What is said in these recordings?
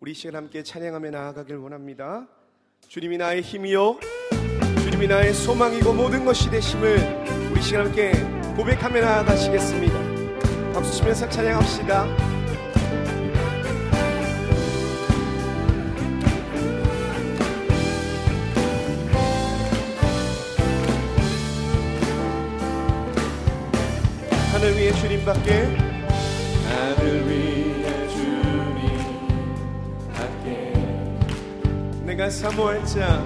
우리 시간 함께 찬양하며 나아가길 원합니다. 주님이 나의 힘이요, 주님이 나의 소망이고 모든 것이 되심을 우리 시간 함께 고백하며 나아가시겠습니다. 박수 치면서 찬양합시다. 하늘 위에 주님밖에 내가 사모할 자.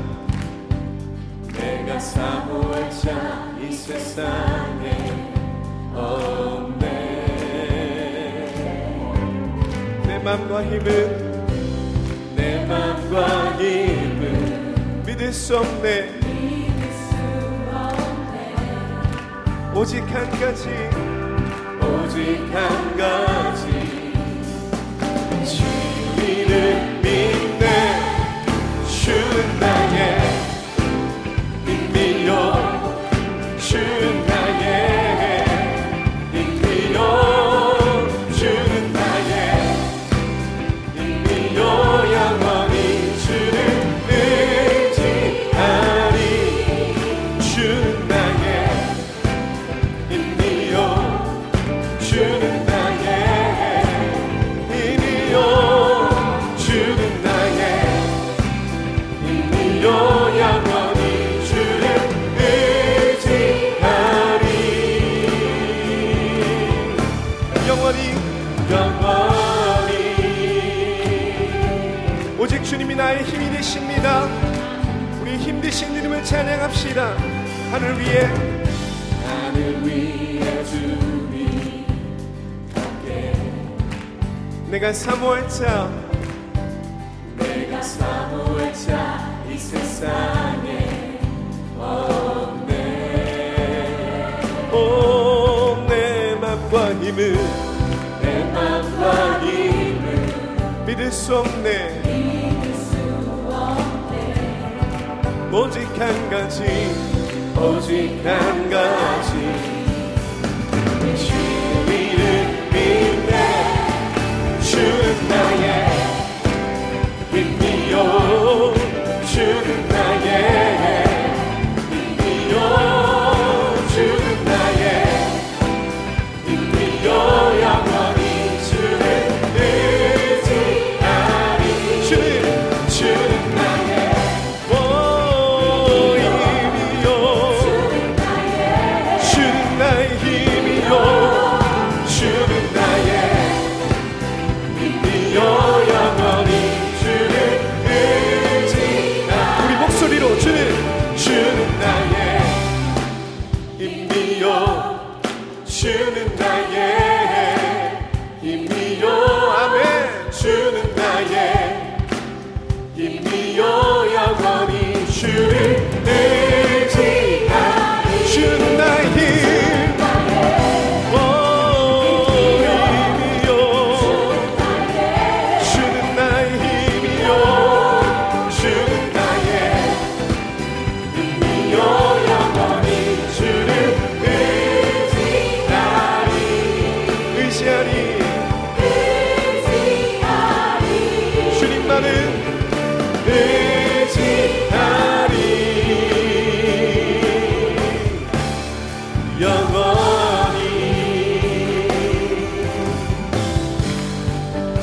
내가 사모할 자 이 세상에 없네. 내 맘과 힘은 내 맘과 힘은 믿을 수 없네. 오직 한 가지 오직 한 가지. 주님을 믿네 주는 하늘 위에. 하늘 위에 주님 함께. 내가 사모할 자. 내가 사모할 자이 세상에 없네. 오내 맘과 힘을 내 맘과 힘을 믿을 수 없네. 오직 한 가지 오직 한 가지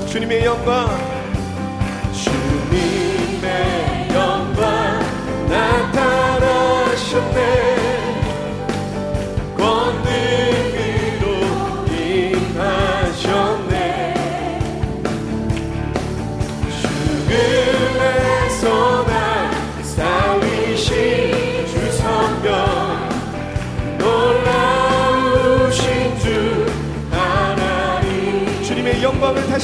주님의 영광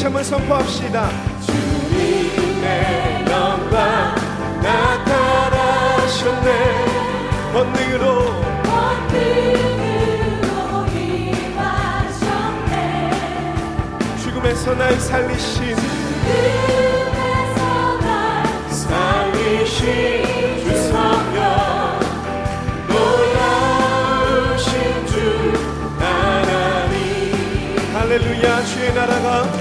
다시 한번 선포합시다. 주님의 영광 나타나셨네. 권능으로 죽음에서 날 살리신 살리신 주 성령. 놀라우신 주 하나님 할렐루야 주의 나라가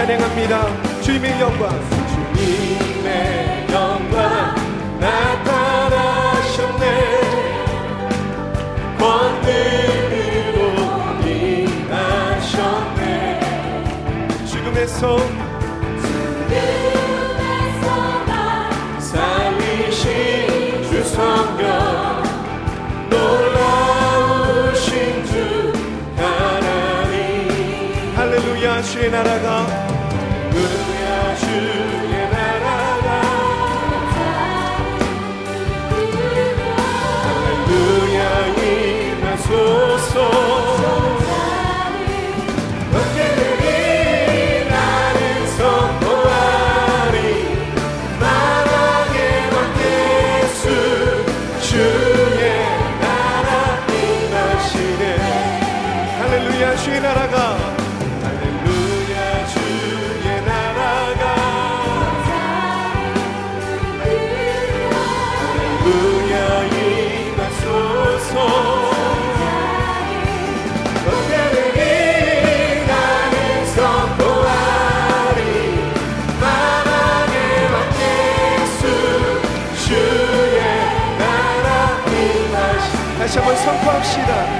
찬양합니다. 주님의 영광. 주님의 영광 나타나셨네. 권능으로 임하셨네. 죽음에서 죽음에서 나 살리신 주 성령. 놀라우신 주 하나님. 할렐루야 주의 나라가. 축복합시다.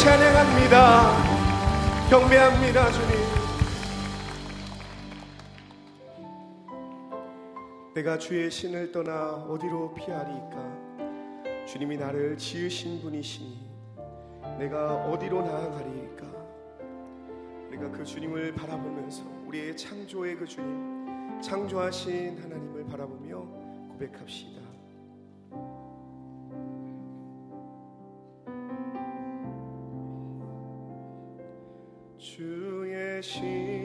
찬양합니다. 경배합니다, 주님. 내가 주의 신을 떠나 어디로 피하리까? 주님이 나를 지으신 분이시니 내가 어디로 나아가리까? 내가 그 주님을 바라보면서 우리의 창조의 그 주님, 창조하신 하나님을 바라보며 고백합시다. she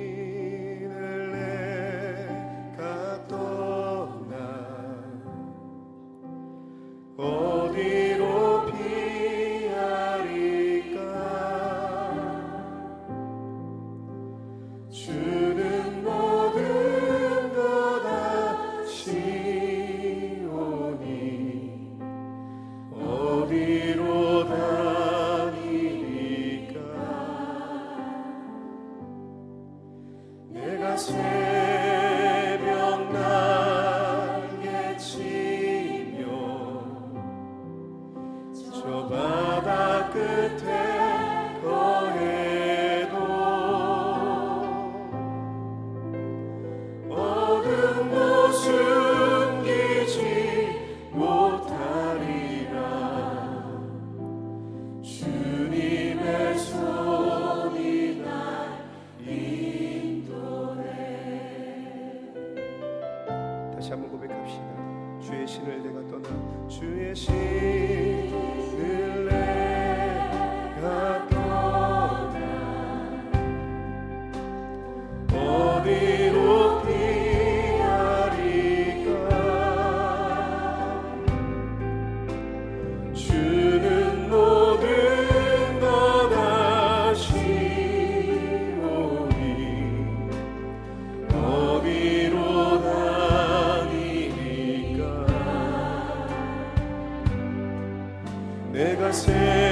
vencer.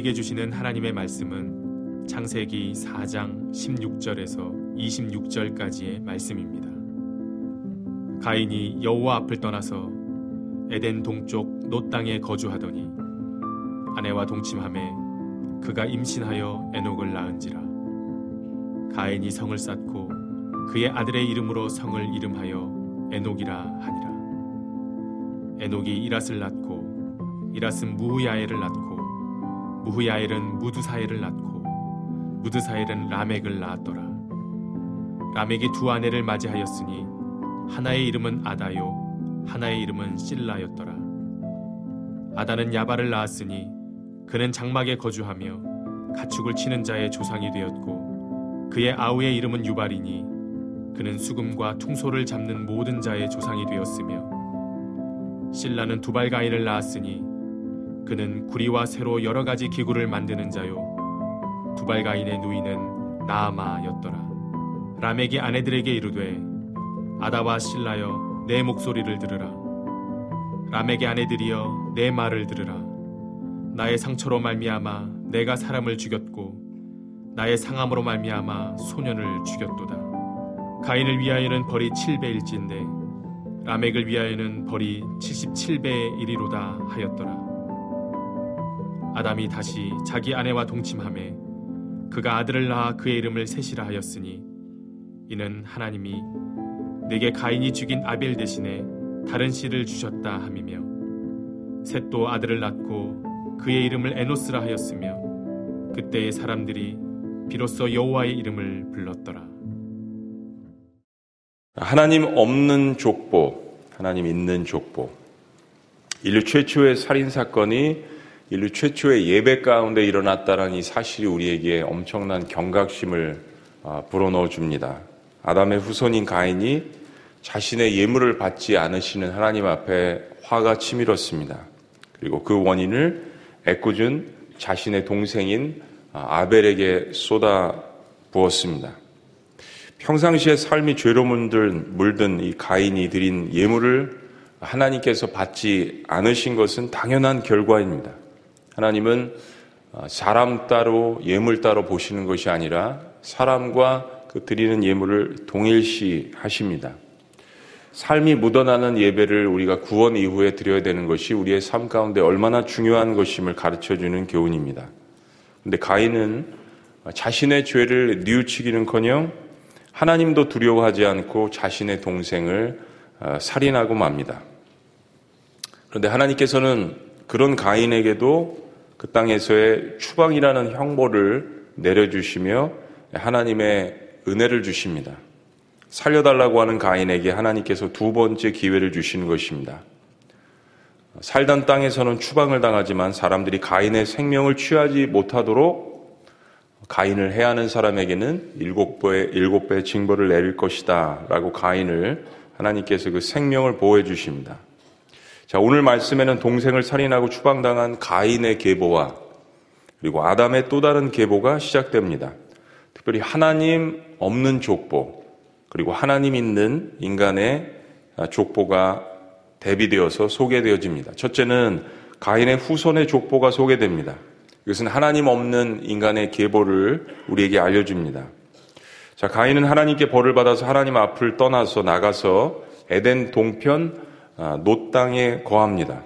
우리에게 주시는 하나님의 말씀은 창세기 4장 16절에서 26절까지의 말씀입니다. 가인이 여호와 앞을 떠나서 에덴 동쪽 노 땅에 거주하더니 아내와 동침함에 그가 임신하여 에녹을 낳은지라 가인이 성을 쌓고 그의 아들의 이름으로 성을 이름하여 에녹이라 하니라 에녹이 이랏을 낳고 이랏은 무후야엘을 낳고 무후야엘은 무드사엘을 낳고 무드사엘은 라멕을 낳았더라. 라멕이 두 아내를 맞이하였으니 하나의 이름은 아다요 하나의 이름은 실라였더라. 아다는 야발을 낳았으니 그는 장막에 거주하며 가축을 치는 자의 조상이 되었고 그의 아우의 이름은 유발이니 그는 수금과 퉁소를 잡는 모든 자의 조상이 되었으며 신라는 두발가인을 낳았으니 그는 구리와 새로 여러 가지 기구를 만드는 자요. 두발가인의 누이는 나아마였더라. 라멕이 아내들에게 이르되 아다와 신라여 내 목소리를 들으라. 라멕의 아내들이여 내 말을 들으라. 나의 상처로 말미암아 내가 사람을 죽였고 나의 상함으로 말미암아 소년을 죽였도다. 가인을 위하여는 벌이 7배일진데 라멕을 위하여는 벌이 77배의 일이로다 하였더라 아담이 다시 자기 아내와 동침함에 그가 아들을 낳아 그의 이름을 셋이라 하였으니 이는 하나님이 내게 가인이 죽인 아벨 대신에 다른 씨를 주셨다 함이며 셋도 아들을 낳고 그의 이름을 에노스라 하였으며 그때의 사람들이 비로소 여호와의 이름을 불렀더라. 하나님 없는 족보, 하나님 있는 족보. 인류 최초의 살인 사건이 인류 최초의 예배 가운데 일어났다는 이 사실이 우리에게 엄청난 경각심을 아, 불어넣어 줍니다. 아담의 후손인 가인이 자신의 예물을 받지 않으시는 하나님 앞에 화가 치밀었습니다. 그리고 그 원인을 애꿎은 자신의 동생인 아, 아벨에게 쏟아 부었습니다. 평상시에 삶이 죄로 물든 이 가인이 드린 예물을 하나님께서 받지 않으신 것은 당연한 결과입니다. 하나님은 어, 사람 따로 예물 따로 보시는 것이 아니라 사람과 그 드리는 예물을 동일시 하십니다. 삶이 묻어나는 예배를 우리가 구원 이후에 드려야 되는 것이 우리의 삶 가운데 얼마나 중요한 것임을 가르쳐 주는 교훈입니다. 근데 가인은 자신의 죄를 뉘우치기는 커녕 하나님도 두려워하지 않고 자신의 동생을 어, 살인하고 맙니다. 그런데 하나님께서는 그런 가인에게도 그 땅에서의 추방이라는 형벌을 내려주시며 하나님의 은혜를 주십니다. 살려달라고 하는 가인에게 하나님께서 두 번째 기회를 주시는 것입니다. 살던 땅에서는 추방을 당하지만 사람들이 가인의 생명을 취하지 못하도록 가인을 해하는 사람에게는 일곱 배, 일곱 배 징벌을 내릴 것이다. 라고 가인을 하나님께서 그 생명을 보호해 주십니다. 자, 오늘 말씀에는 동생을 살인하고 추방당한 가인의 계보와 그리고 아담의 또 다른 계보가 시작됩니다. 특별히 하나님 없는 족보, 그리고 하나님 있는 인간의 족보가 대비되어서 소개되어집니다. 첫째는 가인의 후손의 족보가 소개됩니다. 이것은 하나님 없는 인간의 계보를 우리에게 알려줍니다. 자, 가인은 하나님께 벌을 받아서 하나님 앞을 떠나서 나가서 에덴 동편 아, 노 땅에 거합니다.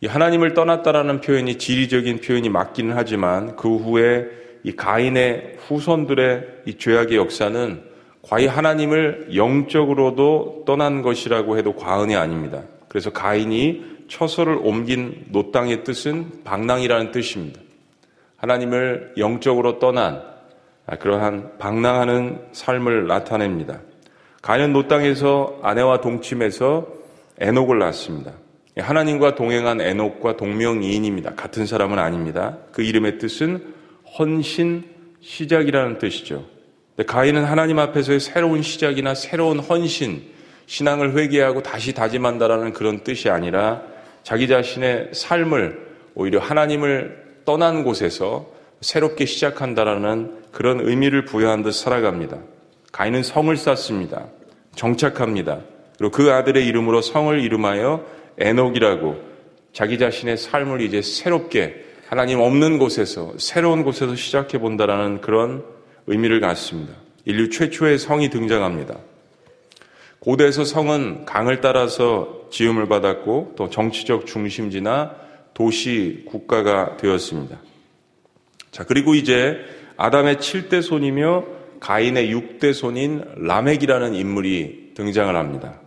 이 하나님을 떠났다라는 표현이 지리적인 표현이 맞기는 하지만 그 후에 이 가인의 후손들의 이 죄악의 역사는 가히 하나님을 영적으로도 떠난 것이라고 해도 과언이 아닙니다. 그래서 가인이 처소를 옮긴 놋 땅의 뜻은 방랑이라는 뜻입니다. 하나님을 영적으로 떠난 아, 그러한 방랑하는 삶을 나타냅니다. 가인 놋 땅에서 아내와 동침해서 에녹을 낳았습니다. 하나님과 동행한 에녹과 동명이인입니다. 같은 사람은 아닙니다. 그 이름의 뜻은 헌신 시작이라는 뜻이죠. 가인은 하나님 앞에서의 새로운 시작이나 새로운 헌신, 신앙을 회개하고 다시 다짐한다라는 그런 뜻이 아니라 자기 자신의 삶을 오히려 하나님을 떠난 곳에서 새롭게 시작한다라는 그런 의미를 부여한 듯 살아갑니다. 가인은 성을 쌓습니다. 정착합니다. 그리고 그 아들의 이름으로 성을 이름하여 에녹이라고 자기 자신의 삶을 이제 새롭게 하나님 없는 곳에서 새로운 곳에서 시작해 본다라는 그런 의미를 갖습니다. 인류 최초의 성이 등장합니다. 고대에서 성은 강을 따라서 지음을 받았고 또 정치적 중심지나 도시 국가가 되었습니다. 자, 그리고 이제 아담의 7대 손이며 가인의 6대 손인 라멕이라는 인물이 등장을 합니다.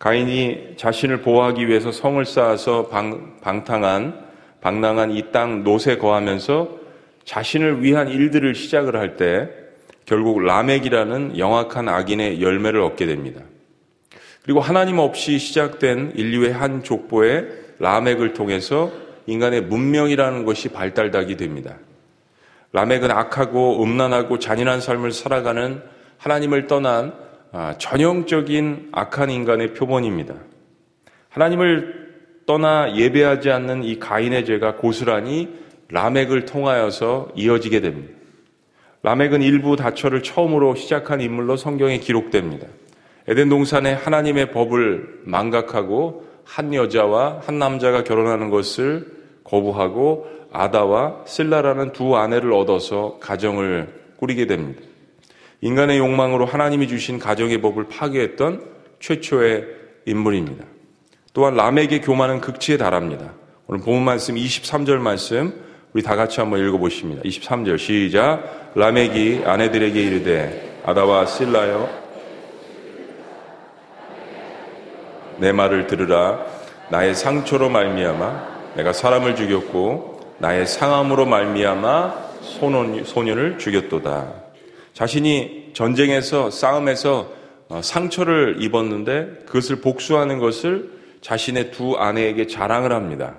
가인이 자신을 보호하기 위해서 성을 쌓아서 방, 방탕한, 방랑한 이 땅 노세 거하면서 자신을 위한 일들을 시작을 할 때 결국 라멕이라는 영악한 악인의 열매를 얻게 됩니다. 그리고 하나님 없이 시작된 인류의 한 족보에 라멕을 통해서 인간의 문명이라는 것이 발달하게 됩니다. 라멕은 악하고 음란하고 잔인한 삶을 살아가는 하나님을 떠난 아, 전형적인 악한 인간의 표본입니다. 하나님을 떠나 예배하지 않는 이 가인의 죄가 고스란히 라멕을 통하여서 이어지게 됩니다. 라멕은 일부 다처를 처음으로 시작한 인물로 성경에 기록됩니다. 에덴 동산에 하나님의 법을 망각하고 한 여자와 한 남자가 결혼하는 것을 거부하고 아다와 실라라는 두 아내를 얻어서 가정을 꾸리게 됩니다. 인간의 욕망으로 하나님이 주신 가정의 법을 파괴했던 최초의 인물입니다. 또한 람에게 교만은 극치에 달합니다. 오늘 본문 말씀 23절 말씀 우리 다 같이 한번 읽어보십니다. 23절 시작 람에기 아내들에게 이르되 아다와 실라여 내 말을 들으라 나의 상처로 말미암아 내가 사람을 죽였고 나의 상함으로 말미암아 소년, 소년을 죽였도다. 자신이 전쟁에서 싸움에서 어, 상처를 입었는데 그것을 복수하는 것을 자신의 두 아내에게 자랑을 합니다.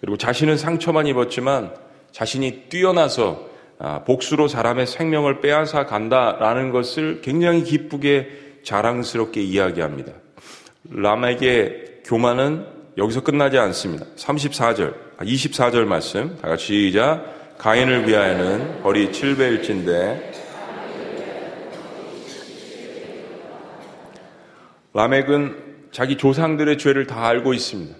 그리고 자신은 상처만 입었지만 자신이 뛰어나서 아, 복수로 사람의 생명을 빼앗아 간다라는 것을 굉장히 기쁘게 자랑스럽게 이야기합니다. 람에게 교만은 여기서 끝나지 않습니다. 34절, 24절 말씀 다 같이 시작. 가인을 위하여는 벌이 7배일진데 라멕은 자기 조상들의 죄를 다 알고 있습니다.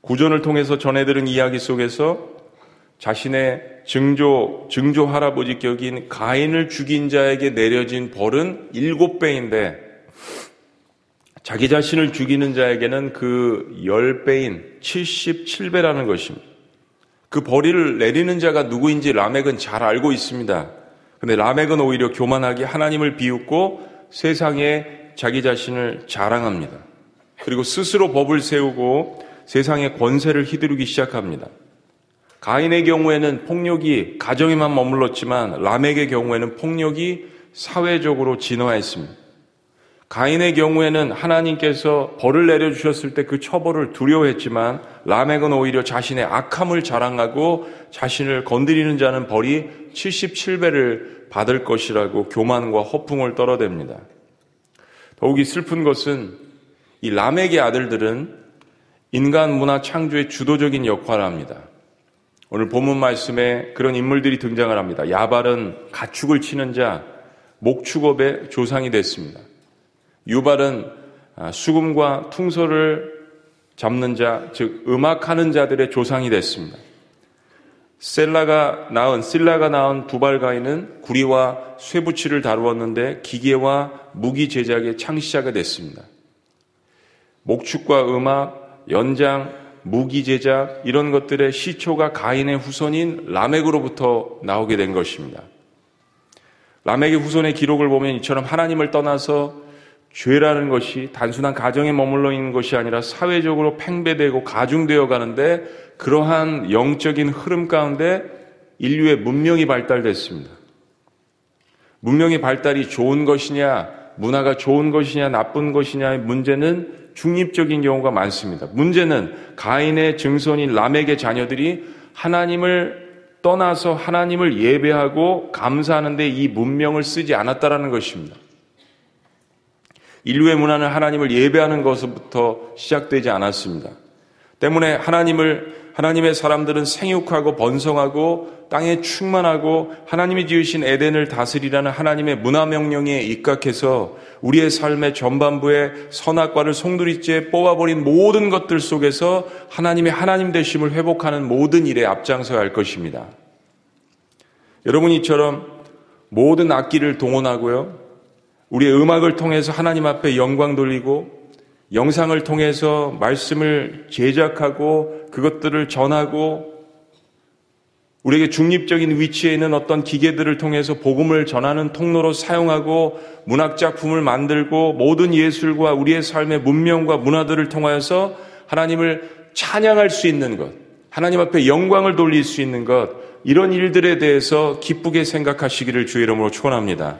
구전을 통해서 전해들은 이야기 속에서 자신의 증조, 증조 할아버지 격인 가인을 죽인 자에게 내려진 벌은 일곱 배인데 자기 자신을 죽이는 자에게는 그 10배인 77배라는 것입니다. 그 벌이를 내리는 자가 누구인지 라멕은 잘 알고 있습니다. 근데 라멕은 오히려 교만하게 하나님을 비웃고 세상에 자기 자신을 자랑합니다. 그리고 스스로 법을 세우고 세상의 권세를 휘두르기 시작합니다. 가인의 경우에는 폭력이 가정에만 머물렀지만 람에게 경우에는 폭력이 사회적으로 진화했습니다. 가인의 경우에는 하나님께서 벌을 내려주셨을 때 그 처벌을 두려워했지만 라멕은 오히려 자신의 악함을 자랑하고 자신을 건드리는 자는 벌이 77배를 받을 것이라고 교만과 허풍을 떨어댑니다. 더욱이 슬픈 것은 이 람에게 아들들은 인간 문화 창조의 주도적인 역할을 합니다. 오늘 본문 말씀에 그런 인물들이 등장을 합니다. 야발은 가축을 치는 자, 목축업의 조상이 됐습니다. 유발은 아, 수금과 퉁소를 잡는 자, 즉 음악하는 자들의 조상이 됐습니다. 셀라가 낳은 실라가 낳은 두발가인은 구리와 쇠붙이를 다루었는데 기계와 무기 제작의 창시자가 됐습니다. 목축과 음악, 연장, 무기 제작 이런 것들의 시초가 가인의 후손인 라멕으로부터 나오게 된 것입니다. 라멕의 후손의 기록을 보면 이처럼 하나님을 떠나서 죄라는 것이 단순한 가정에 머물러 있는 것이 아니라 사회적으로 팽배되고 가중되어 가는데 그러한 영적인 흐름 가운데 인류의 문명이 발달됐습니다. 문명의 발달이 좋은 것이냐, 문화가 좋은 것이냐, 나쁜 것이냐의 문제는 중립적인 경우가 많습니다. 문제는 가인의 증손인 람에게 자녀들이 하나님을 떠나서 하나님을 예배하고 감사하는데 이 문명을 쓰지 않았다라는 것입니다. 인류의 문화는 하나님을 예배하는 것부터 시작되지 않았습니다. 때문에 하나님을 하나님의 사람들은 생육하고 번성하고 땅에 충만하고 하나님이 지으신 에덴을 다스리라는 하나님의 문화 명령에 입각해서 우리의 삶의 전반부에 선악과를 송두리째 뽑아버린 모든 것들 속에서 하나님의 하나님 되심을 회복하는 모든 일에 앞장서야 할 것입니다. 여러분 이처럼 모든 악기를 동원하고요. 우리의 음악을 통해서 하나님 앞에 영광 돌리고 영상을 통해서 말씀을 제작하고 그것들을 전하고 우리에게 중립적인 위치에 있는 어떤 기계들을 통해서 복음을 전하는 통로로 사용하고 문학작품을 만들고 모든 예술과 우리의 삶의 문명과 문화들을 통하여서 하나님을 찬양할 수 있는 것, 하나님 앞에 영광을 돌릴 수 있는 것, 이런 일들에 대해서 기쁘게 생각하시기를 주의 이름으로 축원합니다.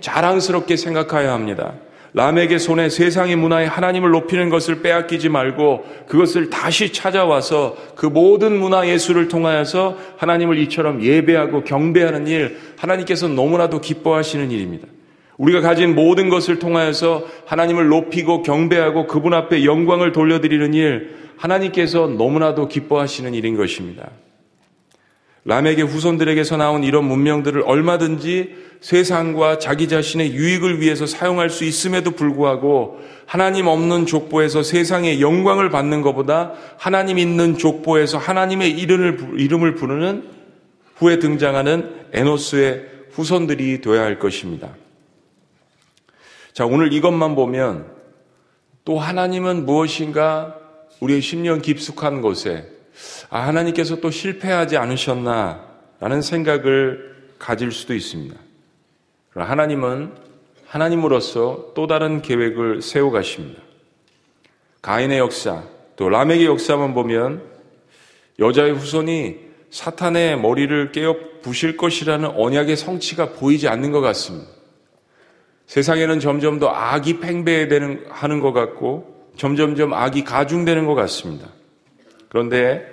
자랑스럽게 생각해야 합니다. 람에게 손에 세상의 문화에 하나님을 높이는 것을 빼앗기지 말고 그것을 다시 찾아와서 그 모든 문화 예술을 통하여서 하나님을 이처럼 예배하고 경배하는 일 하나님께서 너무나도 기뻐하시는 일입니다. 우리가 가진 모든 것을 통하여서 하나님을 높이고 경배하고 그분 앞에 영광을 돌려드리는 일 하나님께서 너무나도 기뻐하시는 일인 것입니다. 람에게 후손들에게서 나온 이런 문명들을 얼마든지 세상과 자기 자신의 유익을 위해서 사용할 수 있음에도 불구하고 하나님 없는 족보에서 세상의 영광을 받는 것보다 하나님 있는 족보에서 하나님의 이름을, 이름을 부르는 후에 등장하는 에노스의 후손들이 되어야 할 것입니다. 자, 오늘 이것만 보면 또 하나님은 무엇인가 우리의 심령 깊숙한 곳에 아, 하나님께서 또 실패하지 않으셨나 라는 생각을 가질 수도 있습니다. 하나님은 하나님으로서 또 다른 계획을 세워 가십니다. 가인의 역사, 또 라멕의 역사만 보면 여자의 후손이 사탄의 머리를 깨어 부실 것이라는 언약의 성취가 보이지 않는 것 같습니다. 세상에는 점점 더 악이 팽배되는 하는 것 같고 점점점 악이 가중되는 것 같습니다. 그런데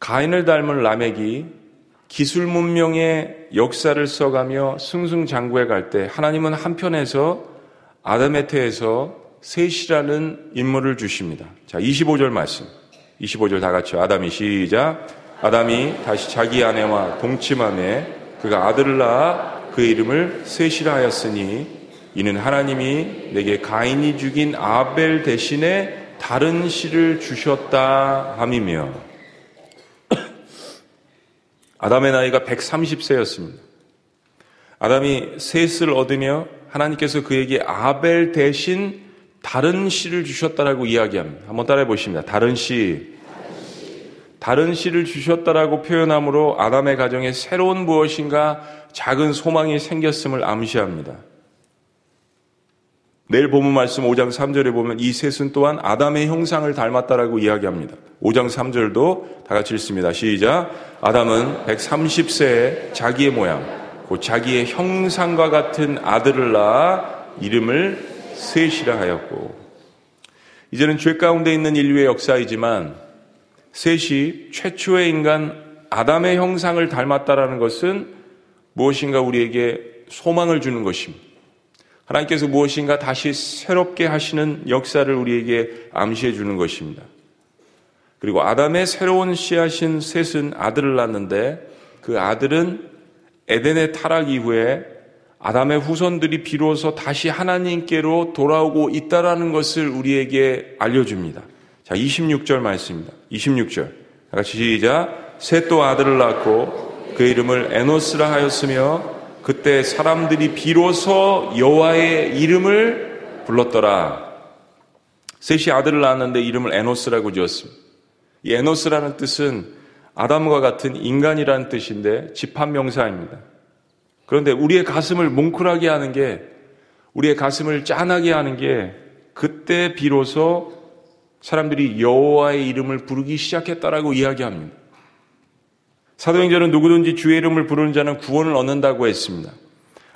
가인을 닮은 라멕이 기술 문명의 역사를 써가며 승승장구해 갈 때 하나님은 한편에서 아담의 태에서 셋이라는 인물을 주십니다. 자, 25절 말씀. 25절 다 같이 아담이 시작. 아담이 다시 자기 아내와 동침함에 그가 아들을 낳아 그 이름을 셋이라 하였으니 이는 하나님이 내게 가인이 죽인 아벨 대신에 다른 씨를 주셨다 함이며 아담의 나이가 130세였습니다. 아담이 셋을 얻으며 하나님께서 그에게 아벨 대신 다른 씨를 주셨다라고 이야기합니다. 한번 따라해 보십니다. 다른 씨. 다른 씨를 주셨다라고 표현함으로 아담의 가정에 새로운 무엇인가 작은 소망이 생겼음을 암시합니다. 내일 본문 말씀 5장 3절에 보면 이 셋은 또한 아담의 형상을 닮았다라고 이야기합니다. 5장 3절도 다 같이 읽습니다. 시작. 아담은 130세에 자기의 모양, 곧 자기의 형상과 같은 아들을 낳아 이름을 셋이라 하였고, 이제는 죄 가운데 있는 인류의 역사이지만 셋이 최초의 인간 아담의 형상을 닮았다라는 것은 무엇인가 우리에게 소망을 주는 것입니다. 하나님께서 무엇인가 다시 새롭게 하시는 역사를 우리에게 암시해 주는 것입니다. 그리고 아담의 새로운 씨앗인 셋은 아들을 낳는데 그 아들은 에덴의 타락 이후에 아담의 후손들이 비로소 다시 하나님께로 돌아오고 있다라는 것을 우리에게 알려줍니다. 자, 26절 말씀입니다. 26절. 같이 시작. 셋도 아들을 낳고 그 이름을 에노스라 하였으며 그때 사람들이 비로소 여호와의 이름을 불렀더라. 셋이 아들을 낳았는데 이름을 에노스라고 지었습니다. 이 에노스라는 뜻은 아담과 같은 인간이라는 뜻인데 집합 명사입니다. 그런데 우리의 가슴을 뭉클하게 하는 게 우리의 가슴을 짠하게 하는 게 그때 비로소 사람들이 여호와의 이름을 부르기 시작했다라고 이야기합니다. 사도행전은 누구든지 주의 이름을 부르는 자는 구원을 얻는다고 했습니다.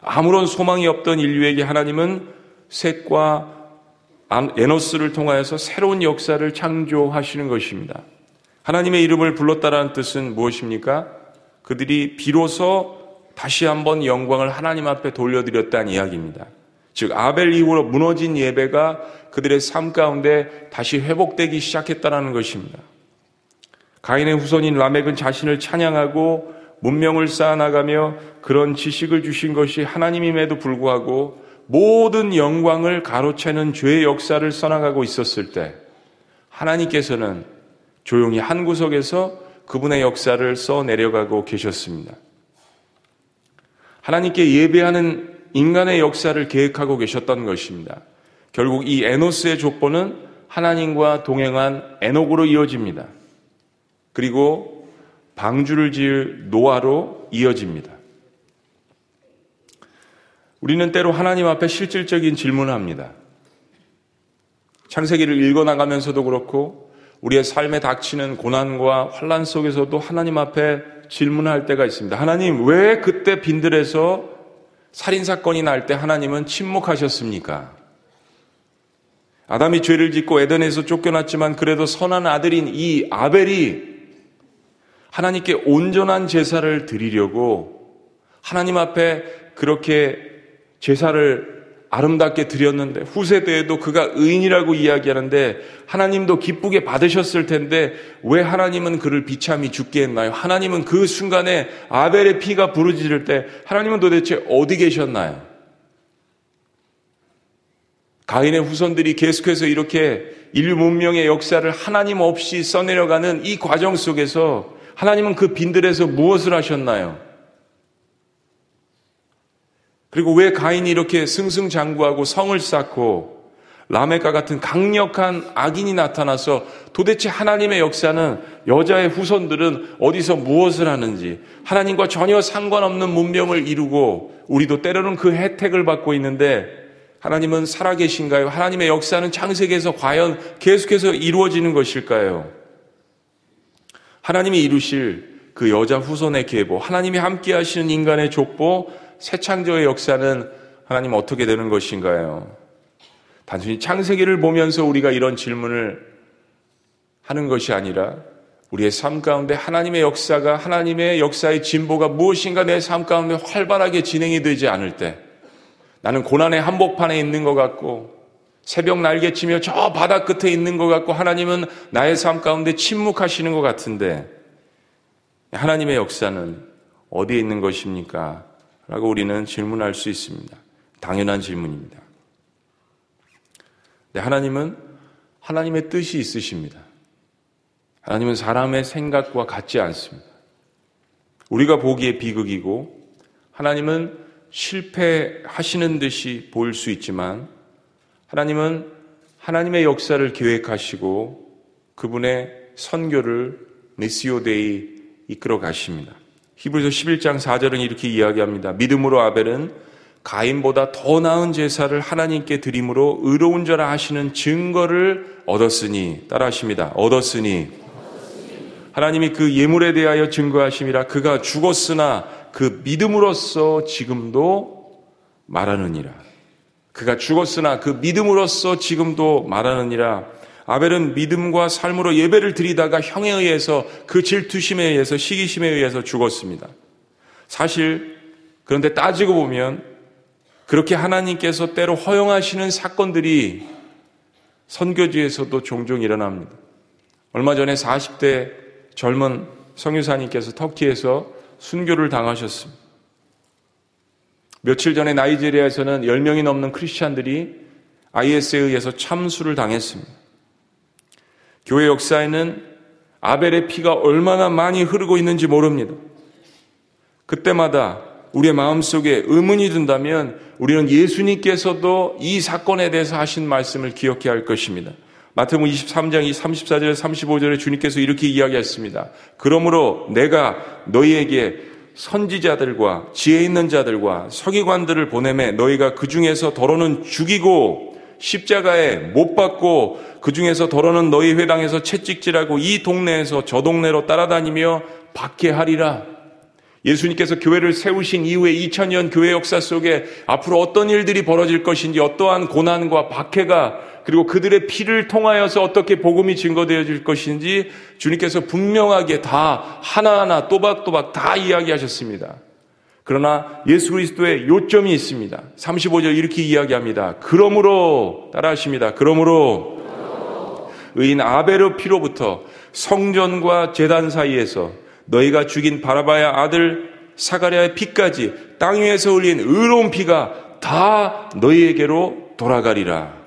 아무런 소망이 없던 인류에게 하나님은 셋과 에노스를 통하여서 새로운 역사를 창조하시는 것입니다. 하나님의 이름을 불렀다라는 뜻은 무엇입니까? 그들이 비로소 다시 한번 영광을 하나님 앞에 돌려드렸다는 이야기입니다. 즉 아벨 이후로 무너진 예배가 그들의 삶 가운데 다시 회복되기 시작했다는 것입니다. 가인의 후손인 라멕은 자신을 찬양하고 문명을 쌓아나가며 그런 지식을 주신 것이 하나님임에도 불구하고 모든 영광을 가로채는 죄의 역사를 써나가고 있었을 때 하나님께서는 조용히 한 구석에서 그분의 역사를 써 내려가고 계셨습니다. 하나님께 예배하는 인간의 역사를 계획하고 계셨던 것입니다. 결국 이 에노스의 족보는 하나님과 동행한 에녹으로 이어집니다. 그리고 방주를 지을 노아로 이어집니다. 우리는 때로 하나님 앞에 실질적인 질문을 합니다. 창세기를 읽어나가면서도 그렇고 우리의 삶에 닥치는 고난과 환란 속에서도 하나님 앞에 질문할 때가 있습니다. 하나님 왜 그때 빈들에서 살인 사건이 날 때 하나님은 침묵하셨습니까? 아담이 죄를 짓고 에덴에서 쫓겨났지만 그래도 선한 아들인 이 아벨이 하나님께 온전한 제사를 드리려고 하나님 앞에 그렇게 제사를 아름답게 드렸는데 후세대에도 그가 의인이라고 이야기하는데 하나님도 기쁘게 받으셨을 텐데 왜 하나님은 그를 비참히 죽게 했나요? 하나님은 그 순간에 아벨의 피가 부르짖을 때 하나님은 도대체 어디 계셨나요? 가인의 후손들이 계속해서 이렇게 인류 문명의 역사를 하나님 없이 써내려가는 이 과정 속에서 하나님은 그 빈들에서 무엇을 하셨나요? 그리고 왜 가인이 이렇게 승승장구하고 성을 쌓고 라멕과 같은 강력한 악인이 나타나서 도대체 하나님의 역사는 여자의 후손들은 어디서 무엇을 하는지 하나님과 전혀 상관없는 문명을 이루고 우리도 때로는 그 혜택을 받고 있는데 하나님은 살아계신가요? 하나님의 역사는 창세기에서 과연 계속해서 이루어지는 것일까요? 하나님이 이루실 그 여자 후손의 계보, 하나님이 함께 하시는 인간의 족보, 새 창조의 역사는 하나님 어떻게 되는 것인가요? 단순히 창세기를 보면서 우리가 이런 질문을 하는 것이 아니라 우리의 삶 가운데 하나님의 역사가 하나님의 역사의 진보가 무엇인가 내 삶 가운데 활발하게 진행이 되지 않을 때 나는 고난의 한복판에 있는 것 같고 새벽 날개치며 저 바다 끝에 있는 것 같고 하나님은 나의 삶 가운데 침묵하시는 것 같은데 하나님의 역사는 어디에 있는 것입니까? 라고 우리는 질문할 수 있습니다. 당연한 질문입니다. 네, 하나님은 하나님의 뜻이 있으십니다. 하나님은 사람의 생각과 같지 않습니다. 우리가 보기에 비극이고 하나님은 실패하시는 듯이 보일 수 있지만 하나님은 하나님의 역사를 계획하시고 그분의 선교를 Missio Dei 이끌어 가십니다. 히브리서 11장 4절은 이렇게 이야기합니다. 믿음으로 아벨은 가인보다 더 나은 제사를 하나님께 드림으로 의로운 자라 하시는 증거를 얻었으니 따라하십니다. 얻었으니 하나님이 그 예물에 대하여 증거하심이라 그가 죽었으나 그 믿음으로써 지금도 말하느니라. 그가 죽었으나 그 믿음으로써 지금도 말하느니라. 아벨은 믿음과 삶으로 예배를 드리다가 형에 의해서 그 질투심에 의해서 시기심에 의해서 죽었습니다. 사실 그런데 따지고 보면 그렇게 하나님께서 때로 허용하시는 사건들이 선교지에서도 종종 일어납니다. 얼마 전에 40대 젊은 성유사님께서 터키에서 순교를 당하셨습니다. 며칠 전에 나이지리아에서는 10명이 넘는 크리스찬들이 IS에 의해서 참수를 당했습니다. 교회 역사에는 아벨의 피가 얼마나 많이 흐르고 있는지 모릅니다. 그때마다 우리의 마음속에 의문이 든다면 우리는 예수님께서도 이 사건에 대해서 하신 말씀을 기억해야 할 것입니다. 마태복음 23장 34절 35절에 주님께서 이렇게 이야기했습니다. 그러므로 내가 너희에게 선지자들과 지혜 있는 자들과 서기관들을 보내매 너희가 그 중에서 더러는 죽이고 십자가에 못 박고 그 중에서 더러는 너희 회당에서 채찍질하고 이 동네에서 저 동네로 따라다니며 박해하리라. 예수님께서 교회를 세우신 이후에 2000년 교회 역사 속에 앞으로 어떤 일들이 벌어질 것인지 어떠한 고난과 박해가 그리고 그들의 피를 통하여서 어떻게 복음이 증거되어질 것인지 주님께서 분명하게 다 하나하나 또박또박 다 이야기하셨습니다. 그러나 예수 그리스도의 요점이 있습니다. 35절 이렇게 이야기합니다. 그러므로 따라하십니다. 그러므로 의인 아벨의 피로부터 성전과 재단 사이에서 너희가 죽인 바라바의 아들 사가랴의 피까지 땅 위에서 흘린 의로운 피가 다 너희에게로 돌아가리라.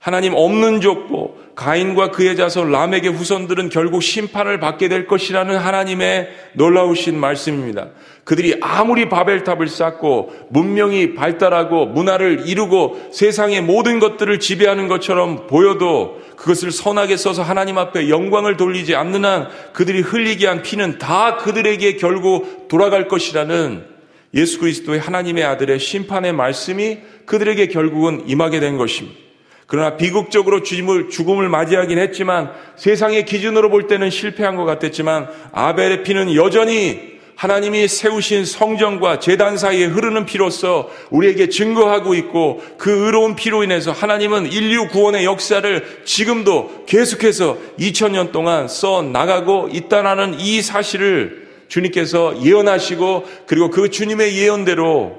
하나님 없는 족보, 가인과 그의 자손 람에게 후손들은 결국 심판을 받게 될 것이라는 하나님의 놀라우신 말씀입니다. 그들이 아무리 바벨탑을 쌓고 문명이 발달하고 문화를 이루고 세상의 모든 것들을 지배하는 것처럼 보여도 그것을 선하게 써서 하나님 앞에 영광을 돌리지 않는 한 그들이 흘리게 한 피는 다 그들에게 결국 돌아갈 것이라는 예수 그리스도의 하나님의 아들의 심판의 말씀이 그들에게 결국은 임하게 된 것입니다. 그러나 비극적으로 죽음을, 죽음을 맞이하긴 했지만 세상의 기준으로 볼 때는 실패한 것 같았지만 아벨의 피는 여전히 하나님이 세우신 성전과 재단 사이에 흐르는 피로서 우리에게 증거하고 있고 그 의로운 피로 인해서 하나님은 인류 구원의 역사를 지금도 계속해서 2000년 동안 써 나가고 있다라는 이 사실을 주님께서 예언하시고 그리고 그 주님의 예언대로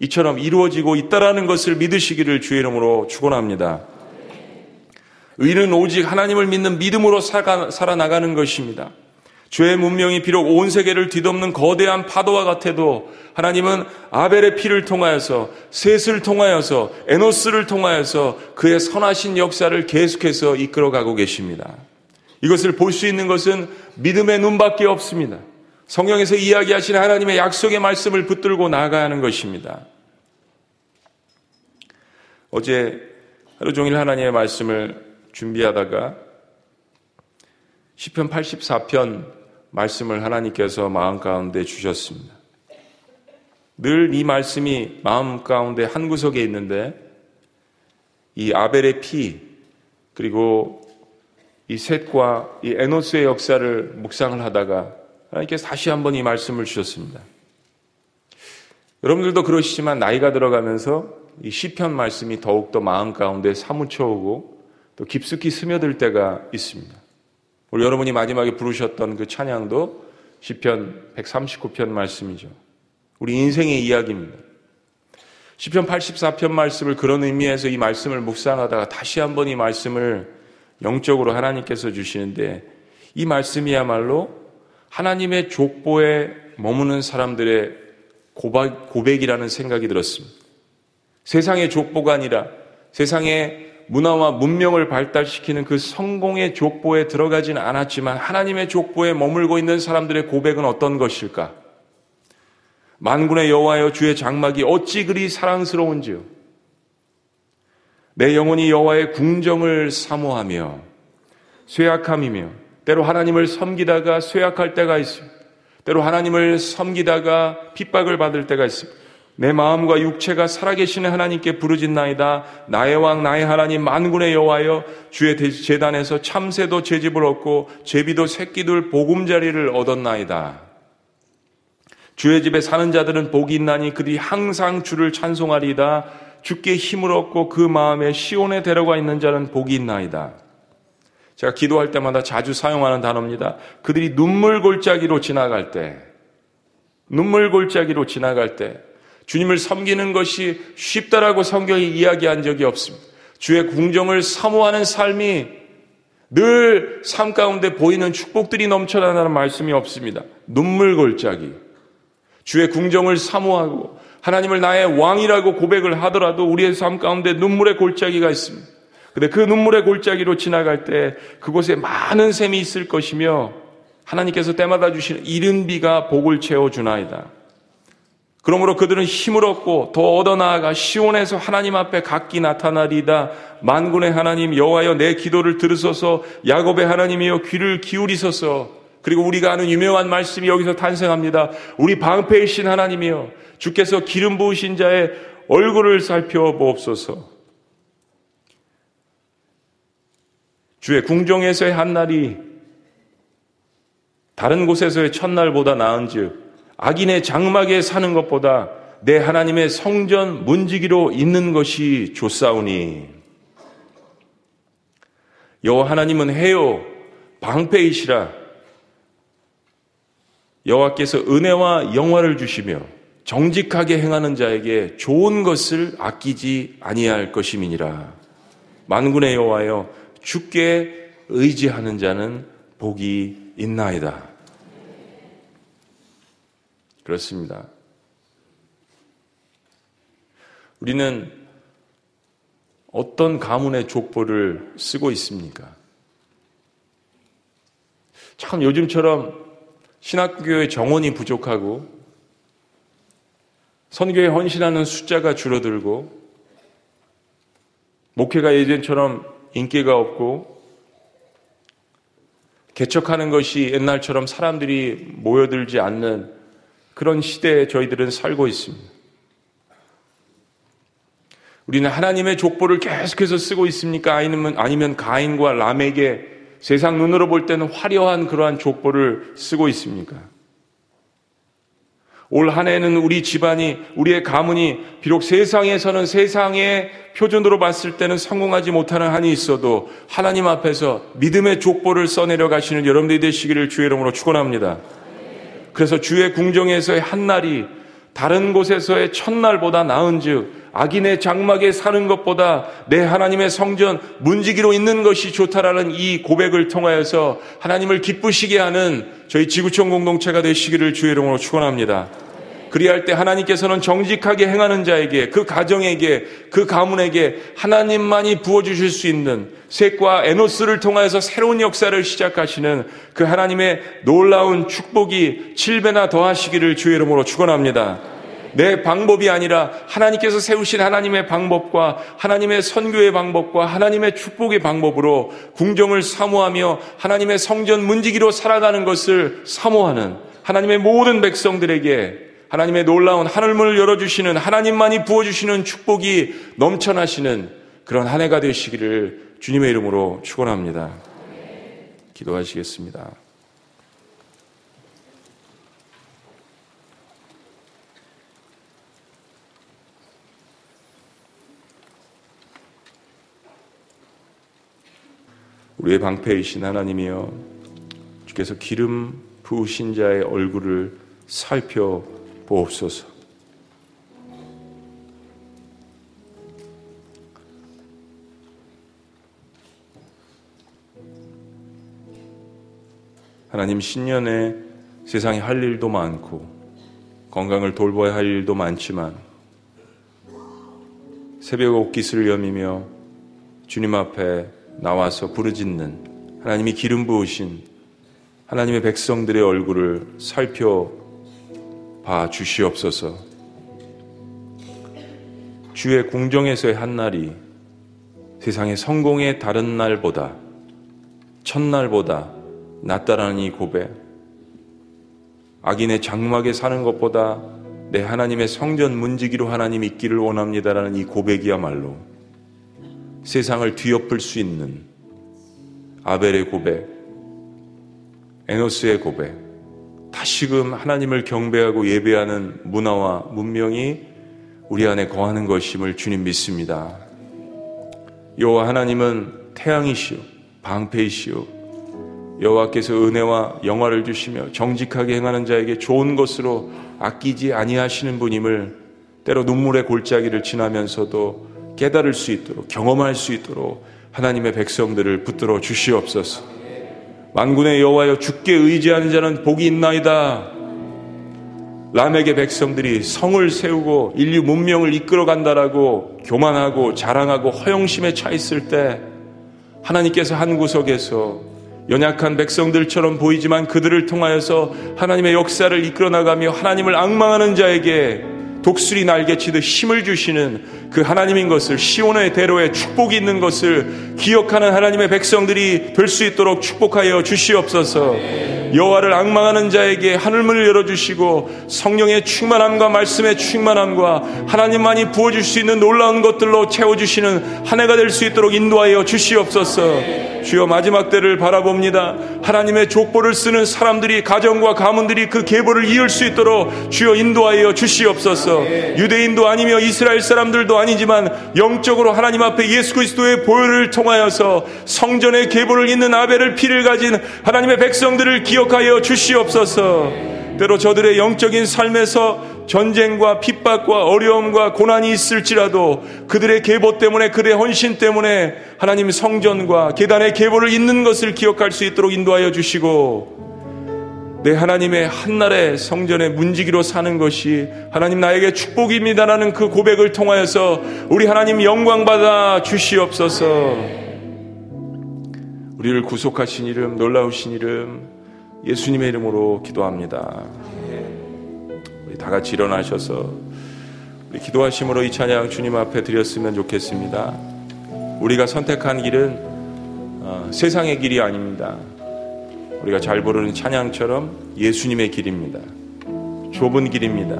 이처럼 이루어지고 있다라는 것을 믿으시기를 주의 이름으로 축원합니다. 의는 오직 하나님을 믿는 믿음으로 살아나가는 것입니다. 죄의 문명이 비록 온 세계를 뒤덮는 거대한 파도와 같아도 하나님은 아벨의 피를 통하여서 셋을 통하여서 에노스를 통하여서 그의 선하신 역사를 계속해서 이끌어가고 계십니다. 이것을 볼 수 있는 것은 믿음의 눈밖에 없습니다. 성경에서 이야기하신 하나님의 약속의 말씀을 붙들고 나아가야 하는 것입니다. 어제 하루 종일 하나님의 말씀을 준비하다가 시편 84편 말씀을 하나님께서 마음 가운데 주셨습니다. 늘 이 말씀이 마음 가운데 한 구석에 있는데 이 아벨의 피 그리고 이 셋과 이 에노스의 역사를 묵상을 하다가 하나님께서 다시 한번 이 말씀을 주셨습니다. 여러분들도 그러시지만 나이가 들어가면서 이 시편 말씀이 더욱더 마음 가운데 사무쳐 오고 또 깊숙이 스며들 때가 있습니다. 우리 여러분이 마지막에 부르셨던 그 찬양도 시편 139편 말씀이죠. 우리 인생의 이야기입니다. 시편 84편 말씀을 그런 의미에서 이 말씀을 묵상하다가 다시 한번 이 말씀을 영적으로 하나님께서 주시는데 이 말씀이야말로 하나님의 족보에 머무는 사람들의 고백, 고백이라는 생각이 들었습니다. 세상의 족보가 아니라 세상의 문화와 문명을 발달시키는 그 성공의 족보에 들어가지는 않았지만 하나님의 족보에 머물고 있는 사람들의 고백은 어떤 것일까? 만군의 여호와여 주의 장막이 어찌 그리 사랑스러운지요. 내 영혼이 여호와의 궁정을 사모하며 쇠약함이며 때로 하나님을 섬기다가 쇠약할 때가 있습니다. 때로 하나님을 섬기다가 핍박을 받을 때가 있습니다. 내 마음과 육체가 살아계시는 하나님께 부르짖나이다. 나의 왕 나의 하나님 만군의 여호와여 주의 재단에서 참새도 제집을 얻고 제비도 새끼들 보금자리를 얻었나이다. 주의 집에 사는 자들은 복이 있나니 그들이 항상 주를 찬송하리이다. 주께 힘을 얻고 그 마음에 시온에 데려가 있는 자는 복이 있나이다. 제가 기도할 때마다 자주 사용하는 단어입니다. 그들이 눈물 골짜기로 지나갈 때, 눈물 골짜기로 지나갈 때, 주님을 섬기는 것이 쉽다라고 성경이 이야기한 적이 없습니다. 주의 궁정을 사모하는 삶이 늘 삶 가운데 보이는 축복들이 넘쳐나는 말씀이 없습니다. 눈물 골짜기. 주의 궁정을 사모하고 하나님을 나의 왕이라고 고백을 하더라도 우리의 삶 가운데 눈물의 골짜기가 있습니다. 근데 그 눈물의 골짜기로 지나갈 때 그곳에 많은 샘이 있을 것이며 하나님께서 때마다 주시는 이른 비가 복을 채워 주나이다. 그러므로 그들은 힘을 얻고 더 얻어 나아가 시온에서 하나님 앞에 각기 나타나리다. 만군의 하나님 여호와여 내 기도를 들으소서 야곱의 하나님이여 귀를 기울이소서. 그리고 우리가 아는 유명한 말씀이 여기서 탄생합니다. 우리 방패이신 하나님이여 주께서 기름 부으신 자의 얼굴을 살펴보옵소서. 주의 궁정에서의 한 날이 다른 곳에서의 첫날보다 나은즉 악인의 장막에 사는 것보다 내 하나님의 성전 문지기로 있는 것이 좋사오니. 여호와 하나님은 해요. 방패이시라. 여호와께서 은혜와 영화를 주시며 정직하게 행하는 자에게 좋은 것을 아끼지 아니할 것임이니라. 만군의 여호와여 주께 의지하는 자는 복이 있나이다. 그렇습니다. 우리는 어떤 가문의 족보를 쓰고 있습니까? 참 요즘처럼 신학교의 정원이 부족하고 선교에 헌신하는 숫자가 줄어들고 목회가 예전처럼 인기가 없고 개척하는 것이 옛날처럼 사람들이 모여들지 않는 그런 시대에 저희들은 살고 있습니다. 우리는 하나님의 족보를 계속해서 쓰고 있습니까? 아니면, 아니면 가인과 람에게 세상 눈으로 볼 때는 화려한 그러한 족보를 쓰고 있습니까? 올 한 해는 우리 집안이, 우리의 가문이 비록 세상에서는 세상의 표준으로 봤을 때는 성공하지 못하는 한이 있어도 하나님 앞에서 믿음의 족보를 써내려 가시는 여러분들이 되시기를 주의 이름으로 축원합니다. 그래서 주의 궁정에서의 한 날이 다른 곳에서의 첫날보다 나은즉 악인의 장막에 사는 것보다 내 하나님의 성전 문지기로 있는 것이 좋다라는 이 고백을 통하여서 하나님을 기쁘시게 하는 저희 지구촌 공동체가 되시기를 주의 이름으로 축원합니다. 그리할 때 하나님께서는 정직하게 행하는 자에게 그 가정에게 그 가문에게 하나님만이 부어 주실 수 있는 셋과 에노스를 통하여서 새로운 역사를 시작하시는 그 하나님의 놀라운 축복이 7배나 더하시기를 주의 이름으로 축원합니다. 내 방법이 아니라 하나님께서 세우신 하나님의 방법과 하나님의 선교의 방법과 하나님의 축복의 방법으로 궁정을 사모하며 하나님의 성전 문지기로 살아가는 것을 사모하는 하나님의 모든 백성들에게 하나님의 놀라운 하늘문을 열어주시는 하나님만이 부어주시는 축복이 넘쳐나시는 그런 한 해가 되시기를 주님의 이름으로 축원합니다. 기도하시겠습니다. 우리의 방패이신 하나님이여 주께서 기름 부으신 자의 얼굴을 살펴 보옵소서. 하나님 신년에 세상에 할 일도 많고 건강을 돌봐야 할 일도 많지만 새벽 옷깃을 여미며 주님 앞에 나와서 부르짖는 하나님이 기름 부으신 하나님의 백성들의 얼굴을 살펴 봐 주시옵소서. 주의 궁정에서의 한 날이 세상의 성공의 다른 날보다 첫날보다 낫다라는 이 고백. 악인의 장막에 사는 것보다 내 하나님의 성전 문지기로 하나님 있기를 원합니다라는 이 고백이야말로 세상을 뒤엎을 수 있는 아벨의 고백, 에노스의 고백, 다시금 하나님을 경배하고 예배하는 문화와 문명이 우리 안에 거하는 것임을 주님 믿습니다. 여호와 하나님은 태양이시오, 방패이시오. 여호와께서 은혜와 영화를 주시며 정직하게 행하는 자에게 좋은 것으로 아끼지 아니하시는 분임을 때로 눈물의 골짜기를 지나면서도 깨달을 수 있도록 경험할 수 있도록 하나님의 백성들을 붙들어 주시옵소서. 만군의 여호와여 주께 의지하는 자는 복이 있나이다. 람에게 백성들이 성을 세우고 인류 문명을 이끌어 간다라고 교만하고 자랑하고 허영심에 차 있을 때 하나님께서 한 구석에서 연약한 백성들처럼 보이지만 그들을 통하여서 하나님의 역사를 이끌어 나가며 하나님을 악망하는 자에게 독수리 날개 치듯 힘을 주시는 그 하나님인 것을 시온의 대로에 축복이 있는 것을 기억하는 하나님의 백성들이 될 수 있도록 축복하여 주시옵소서. 여호와를 악망하는 자에게 하늘문을 열어 주시고 성령의 충만함과 말씀의 충만함과 하나님만이 부어 주실 수 있는 놀라운 것들로 채워 주시는 한 해가 될 수 있도록 인도하여 주시옵소서. 주여 마지막 때를 바라봅니다. 하나님의 족보를 쓰는 사람들이 가정과 가문들이 그 계보를 이을 수 있도록 주여 인도하여 주시옵소서. 유대인도 아니며 이스라엘 사람들도 아니지만 영적으로 하나님 앞에 예수 그리스도의 보혈을 통하여서 성전의 계보를 잇는 아벨을 피를 가진 하나님의 백성들을 기억하여 주시옵소서. 때로 저들의 영적인 삶에서 전쟁과 핍박과 어려움과 고난이 있을지라도 그들의 계보 때문에 그들의 헌신 때문에 하나님 성전과 계단의 계보를 잇는 것을 기억할 수 있도록 인도하여 주시고 내 하나님의 한날의 성전의 문지기로 사는 것이 하나님 나에게 축복입니다라는 그 고백을 통하여서 우리 하나님 영광 받아 주시옵소서. 우리를 구속하신 이름 놀라우신 이름 예수님의 이름으로 기도합니다. 우리 다 같이 일어나셔서 우리 기도하심으로 이 찬양 주님 앞에 드렸으면 좋겠습니다. 우리가 선택한 길은 어, 세상의 길이 아닙니다. 우리가 잘 부르는 찬양처럼 예수님의 길입니다. 좁은 길입니다.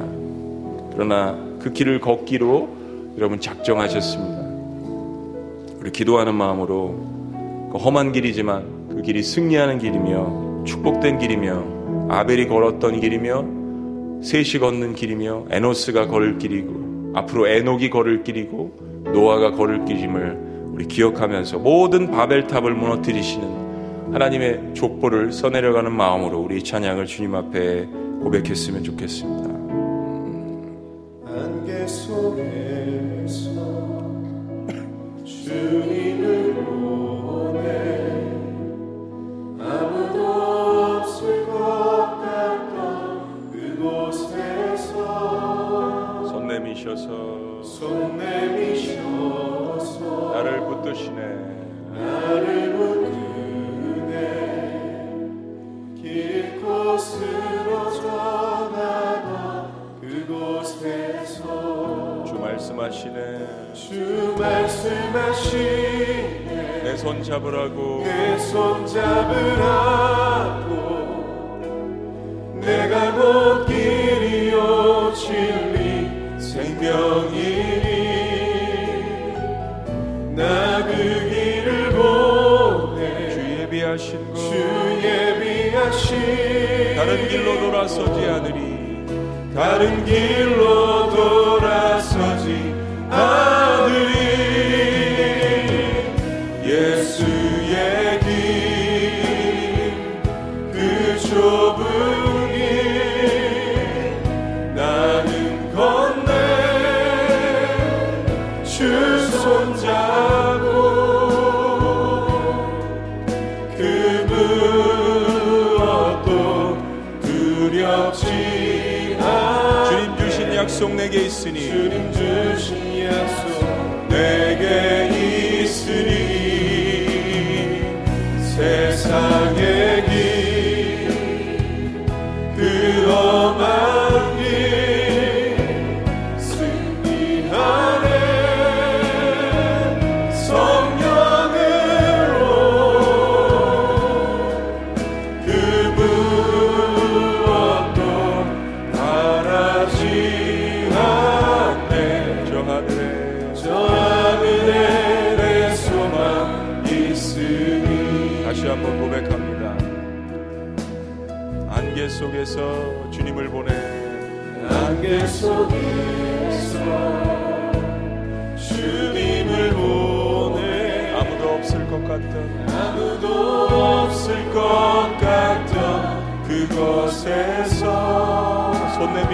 그러나 그 길을 걷기로 여러분 작정하셨습니다. 우리 기도하는 마음으로 그 험한 길이지만 그 길이 승리하는 길이며 축복된 길이며 아벨이 걸었던 길이며 셋이 걷는 길이며 에노스가 걸을 길이고 앞으로 에녹이 걸을 길이고 노아가 걸을 길임을 우리 기억하면서 모든 바벨탑을 무너뜨리시는 하나님의 족보를 써내려가는 마음으로 우리 찬양을 주님 앞에 고백했으면 좋겠습니다. 내 속에서 주님을 보내 아무도 없을 것 같던 그곳에서 손 내미셔서 손 내미셔서 나를 붙드시네 나를 말씀하시네. 주 말씀하시네. 내 손 잡으라고. 내 손 잡으라고. 내가 곧 길이요 진리 생명이니. 나 그 길을 보내. 주 예비하신 곳 주 예비하신 다른 길로 돌아서지 않으리. 다른 길로 돌아서지 그 좁은 길 나는 건네 주 손잡고 그 무엇도 두렵지 않아 주님 주신 약속 내게 있으니 주님 주신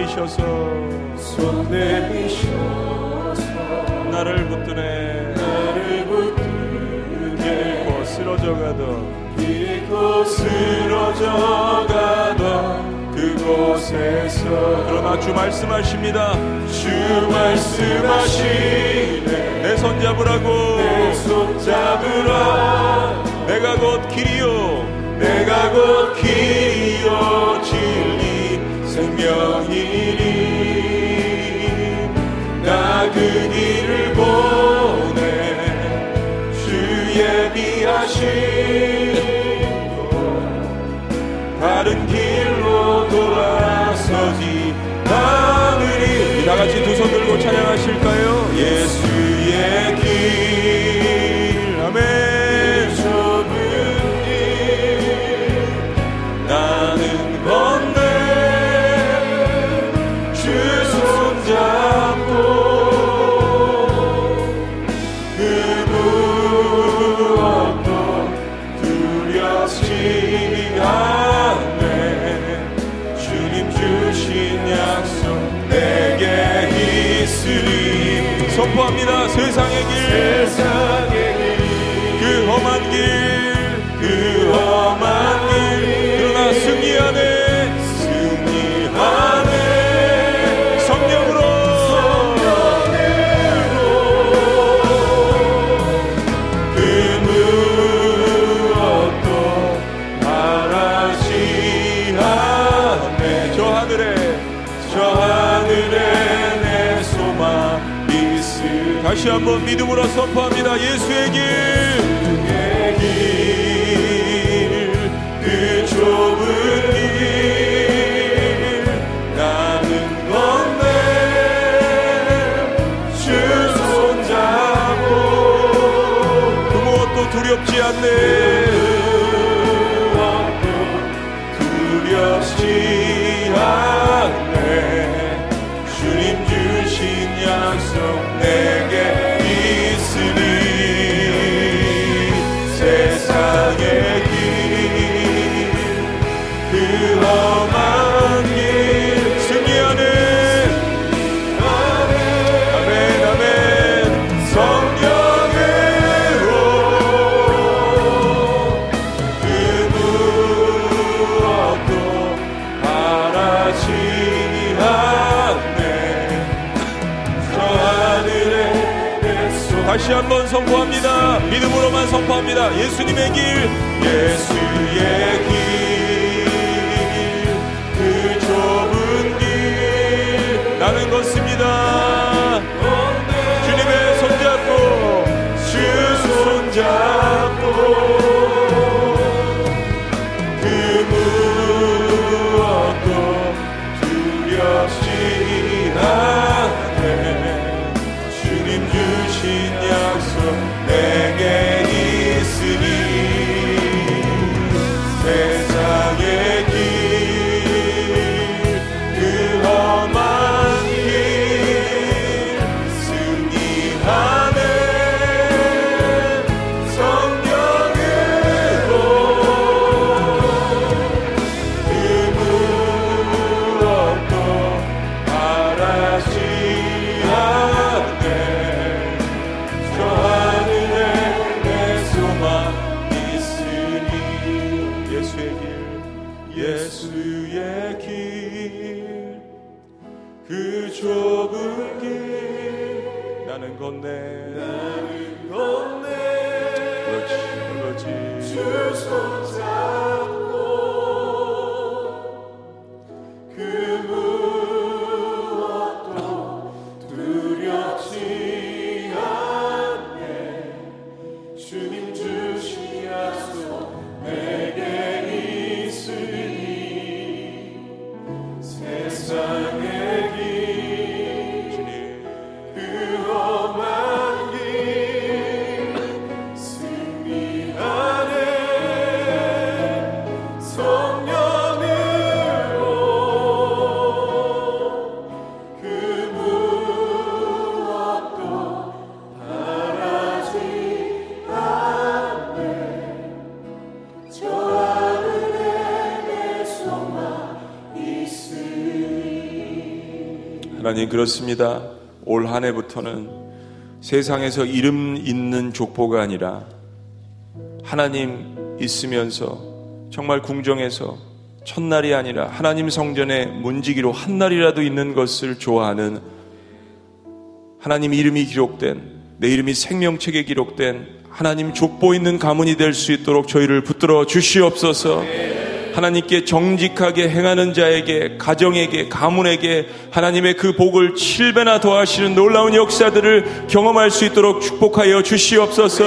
내미셔서 손 내미셔서 나를 붙드네. 나를 붙들게 곧 쓰러져 가던 길고 쓰러져 가던 그곳에서 그러나 주 말씀하십니다. 주 말씀하시네. 내 손 잡으라고. 내 손 잡으라. 내가 곧 길이요. 내가 곧 길 찬양하실까요? 예수 다시 한번 믿음으로 선포합니다. 예수의 길, 그 좁은 길 나는 건네 주 손잡고 그 무엇도 두렵지 않네. 다시 한번 선포합니다. 믿음으로만 선포합니다. 예수님의 길, 예수의 길 주 그렇습니다. 올 한 해부터는 세상에서 이름 있는 족보가 아니라 하나님 있으면서 정말 궁정에서 첫날이 아니라 하나님 성전에 문지기로 한 날이라도 있는 것을 좋아하는 하나님 이름이 기록된 내 이름이 생명책에 기록된 하나님 족보 있는 가문이 될 수 있도록 저희를 붙들어 주시옵소서. 하나님께 정직하게 행하는 자에게 가정에게 가문에게 하나님의 그 복을 7배나 더하시는 놀라운 역사들을 경험할 수 있도록 축복하여 주시옵소서.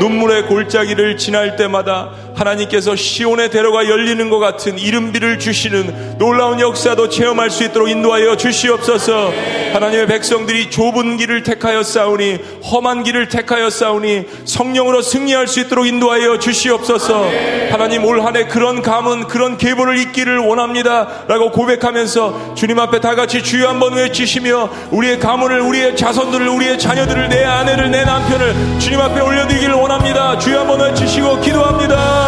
눈물의 골짜기를 지날 때마다 하나님께서 시온의 대로가 열리는 것 같은 이름비를 주시는 놀라운 역사도 체험할 수 있도록 인도하여 주시옵소서. 하나님의 백성들이 좁은 길을 택하여 싸우니 험한 길을 택하여 싸우니 성령으로 승리할 수 있도록 인도하여 주시옵소서. 하나님 올 한해 그런 감은 그런 계보를 잇기를 원합니다라고 고백하면서 주님 앞에 다 같이 주여 한번 외치시며 우리의 가문을 우리의 자손들을 우리의 자녀들을 내 아내를 내 남편을 주님 앞에 올려드리기를 원합니다. 주여 한번 외치시고 기도합니다.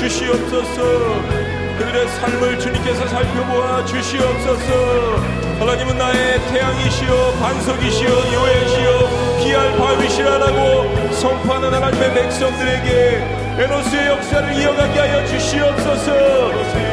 주시옵소서. 그들의 삶을 주님께서 살펴보아 주시옵소서. 하나님은 나의 태양이시여 반석이시여 요해시여 기할 바위시라라고 선포하는 하나님의 백성들에게 에노스의 역사를 이어가게 하여 주시옵소서.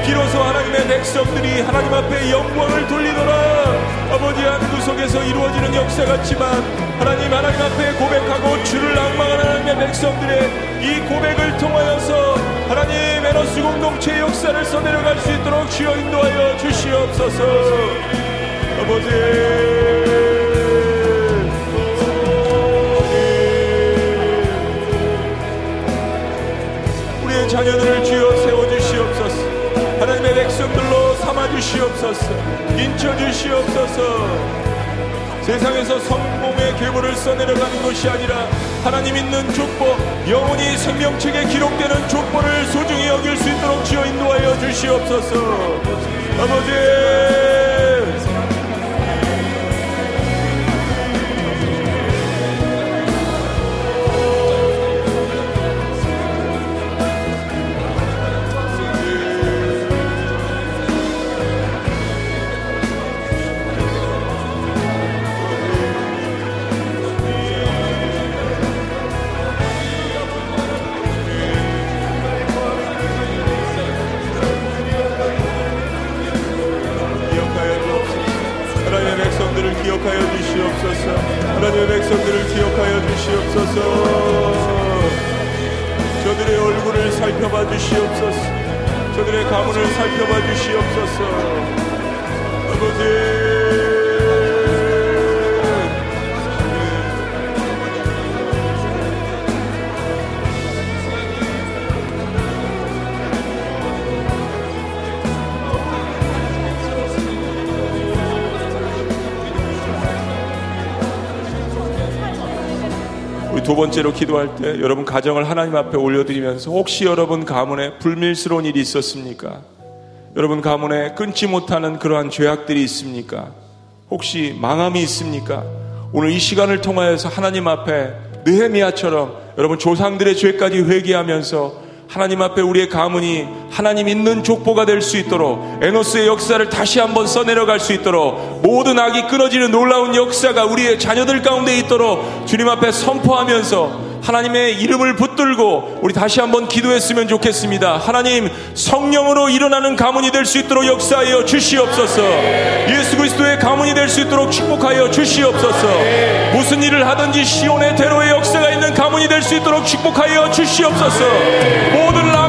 비로소 하나님의 백성들이 하나님 앞에 영광을 돌리노라. 아버지 한 구속에서 이루어지는 역사 같지만 하나님 하나님 앞에 고백하고 주를 낭망하는 하나님의 백성들의 이 고백을 통하여서 하나님 에너스 공동체의 역사를 써내려갈 수 있도록 주여 인도하여 주시옵소서. 아버지 자녀들을 주여 세워주시옵소서. 하나님의 백성들로 삼아주시옵소서. 인쳐주시옵소서. 세상에서 성공의 계보를 써내려가는 것이 아니라 하나님 있는 족보 영원히 생명책에 기록되는 족보를 소중히 여길 수 있도록 주여 인도하여 주시옵소서. 아버지 기억하여 주시옵소서. 하나님의 백성들을 기억하여 주시옵소서. 저들의 얼굴을 살펴봐 주시옵소서. 저들의 가문을 살펴봐 주시옵소서. 아버지. 두 번째로 기도할 때 여러분 가정을 하나님 앞에 올려드리면서 혹시 여러분 가문에 불밀스러운 일이 있었습니까? 여러분 가문에 끊지 못하는 그러한 죄악들이 있습니까? 혹시 망함이 있습니까? 오늘 이 시간을 통하여서 하나님 앞에 느헤미야처럼 여러분 조상들의 죄까지 회개하면서 하나님 앞에 우리의 가문이 하나님 있는 족보가 될 수 있도록 에노스의 역사를 다시 한번 써내려갈 수 있도록 모든 악이 끊어지는 놀라운 역사가 우리의 자녀들 가운데 있도록 주님 앞에 선포하면서 하나님의 이름을 붙들고 우리 다시 한번 기도했으면 좋겠습니다. 하나님 성령으로 일어나는 가문이 될 수 있도록 역사하여 주시옵소서. 예수 그리스도의 가문이 될 수 있도록 축복하여 주시옵소서. 무슨 일을 하든지 시온의 대로의 역사가 있는 가문이 될 수 있도록 축복하여 주시옵소서. 모든 라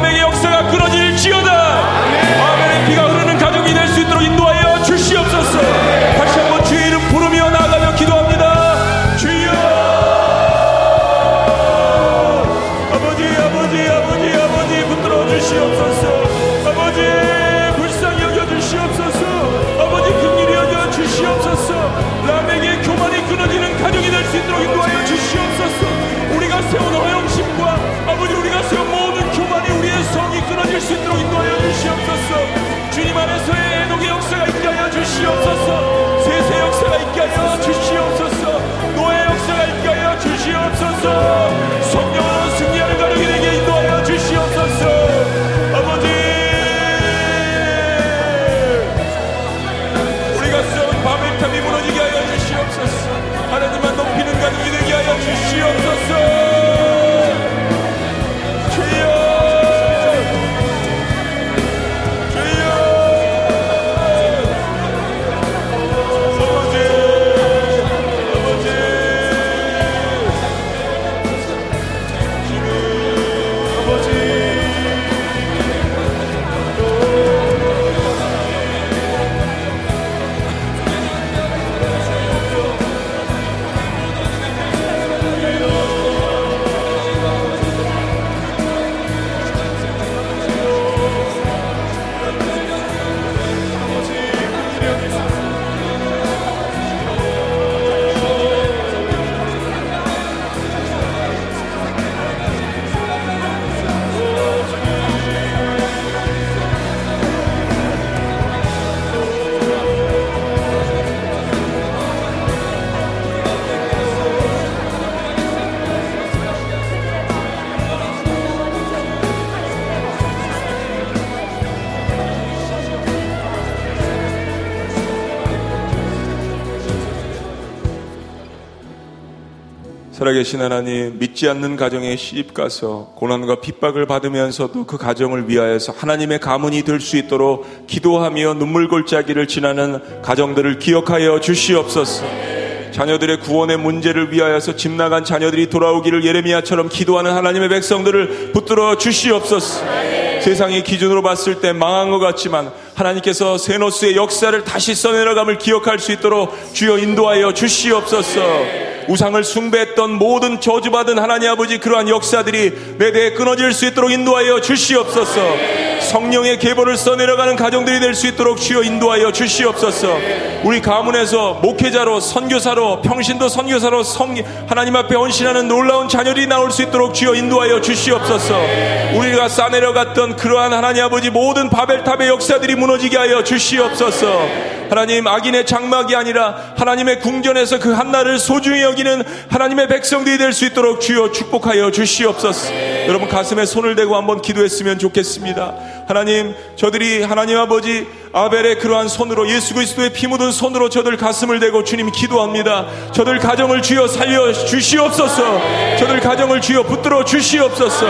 살아계신 하나님, 믿지 않는 가정에 시집가서 고난과 핍박을 받으면서도 그 가정을 위하여서 하나님의 가문이 될 수 있도록 기도하며 눈물 골짜기를 지나는 가정들을 기억하여 주시옵소서. 자녀들의 구원의 문제를 위하여서 집 나간 자녀들이 돌아오기를 예레미야처럼 기도하는 하나님의 백성들을 붙들어 주시옵소서. 세상의 기준으로 봤을 때 망한 것 같지만 하나님께서 세노스의 역사를 다시 써내려감을 기억할 수 있도록 주여 인도하여 주시옵소서. 우상을 숭배했던 모든 저주받은 하나님 아버지 그러한 역사들이 내 대에 끊어질 수 있도록 인도하여 주시옵소서. 성령의 계보를 써내려가는 가정들이 될 수 있도록 주여 인도하여 주시옵소서. 우리 가문에서 목회자로 선교사로 평신도 선교사로 성 하나님 앞에 헌신하는 놀라운 자녀들이 나올 수 있도록 주여 인도하여 주시옵소서. 우리가 싸내려갔던 그러한 하나님 아버지 모든 바벨탑의 역사들이 무너지게 하여 주시옵소서. 하나님 악인의 장막이 아니라 하나님의 궁전에서 그 한날을 소중히 여기는 하나님의 백성들이 될 수 있도록 주여 축복하여 주시옵소서. 여러분 가슴에 손을 대고 한번 기도했으면 좋겠습니다. 하나님 저들이 하나님 아버지 아벨의 그러한 손으로 예수 그리스도의 피 묻은 손으로 저들 가슴을 대고 주님 기도합니다. 저들 가정을 주여 살려 주시옵소서. 저들 가정을 주여 붙들어 주시옵소서.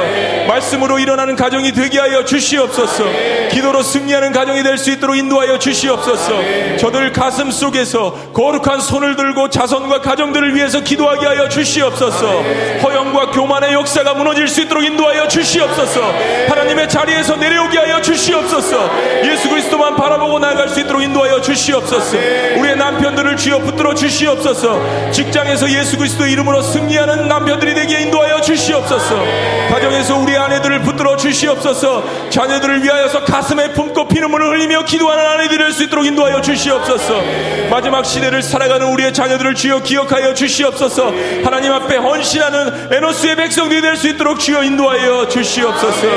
말씀으로 일어나는 가정이 되게 하여 주시옵소서. 기도로 승리하는 가정이 될 수 있도록 인도하여 주시옵소서. 저들 가슴 속에서 거룩한 손을 들고 자손과 가정들을 위해서 기도하게 하여 주시옵소서. 허영과 교만의 역사가 무너질 수 있도록 인도하여 주시옵소서. 하나님의 자리에서 내려오게 하여 주시옵소서. 예수 그리스도만 바 라보고 나아갈 수 있도록 인도하여 주시옵소서. 우리의 남편들을 주여 붙들어 주시옵소서. 직장에서 예수 그리스도 이름으로 승리하는 남편들이 되게 인도하여 주시옵소서. 가정에서 우리 아내들을 붙들어 주시옵소서. 자녀들을 위하여서 가슴에 품고 피눈물을 흘리며 기도하는 아내들이 될 수 있도록 인도하여 주시옵소서. 마지막 시대를 살아가는 우리의 자녀들을 주여 기억하여 주시옵소서. 하나님 앞에 헌신하는 에노스의 백성들이 될 수 있도록 주여 인도하여 주시옵소서.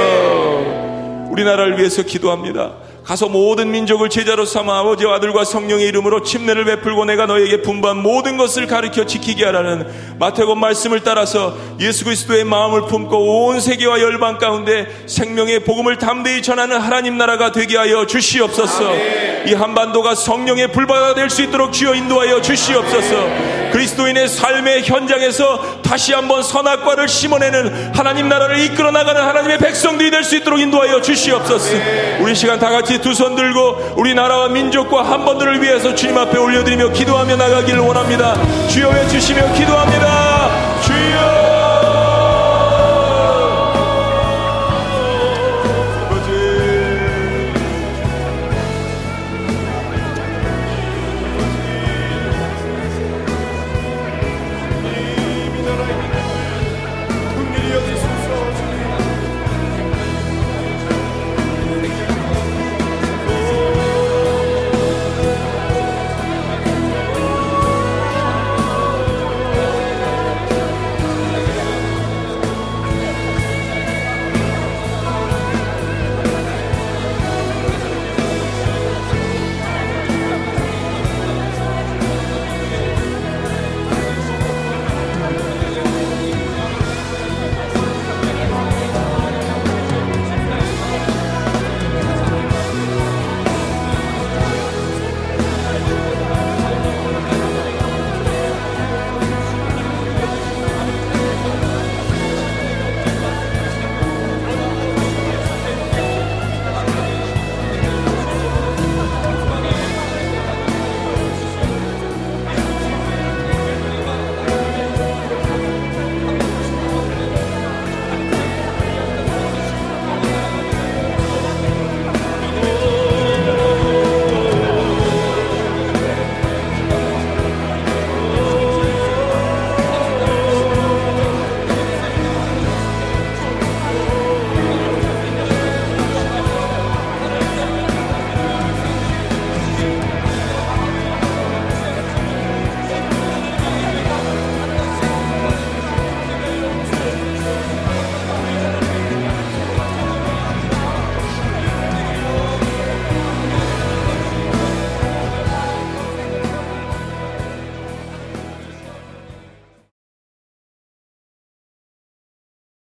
우리나라를 위해서 기도합니다. 가서 모든 민족을 제자로 삼아 아버지와 아들과 성령의 이름으로 침례를 베풀고 내가 너에게 분반 모든 것을 가르쳐 지키게 하라는 마태복음 말씀을 따라서 예수 그리스도의 마음을 품고 온 세계와 열방 가운데 생명의 복음을 담대히 전하는 하나님 나라가 되게 하여 주시옵소서. 이 한반도가 성령의 불바다가 될수 있도록 주여 인도하여 주시옵소서. 그리스도인의 삶의 현장에서 다시 한번 선악과를 심어내는 하나님 나라를 이끌어 나가는 하나님의 백성들이 될 수 있도록 인도하여 주시옵소서. 우리 시간 다 같이 두 손 들고 우리나라와 민족과 한번들을 위해서 주님 앞에 올려드리며 기도하며 나가기를 원합니다. 주여 외주시며 기도합니다. 주여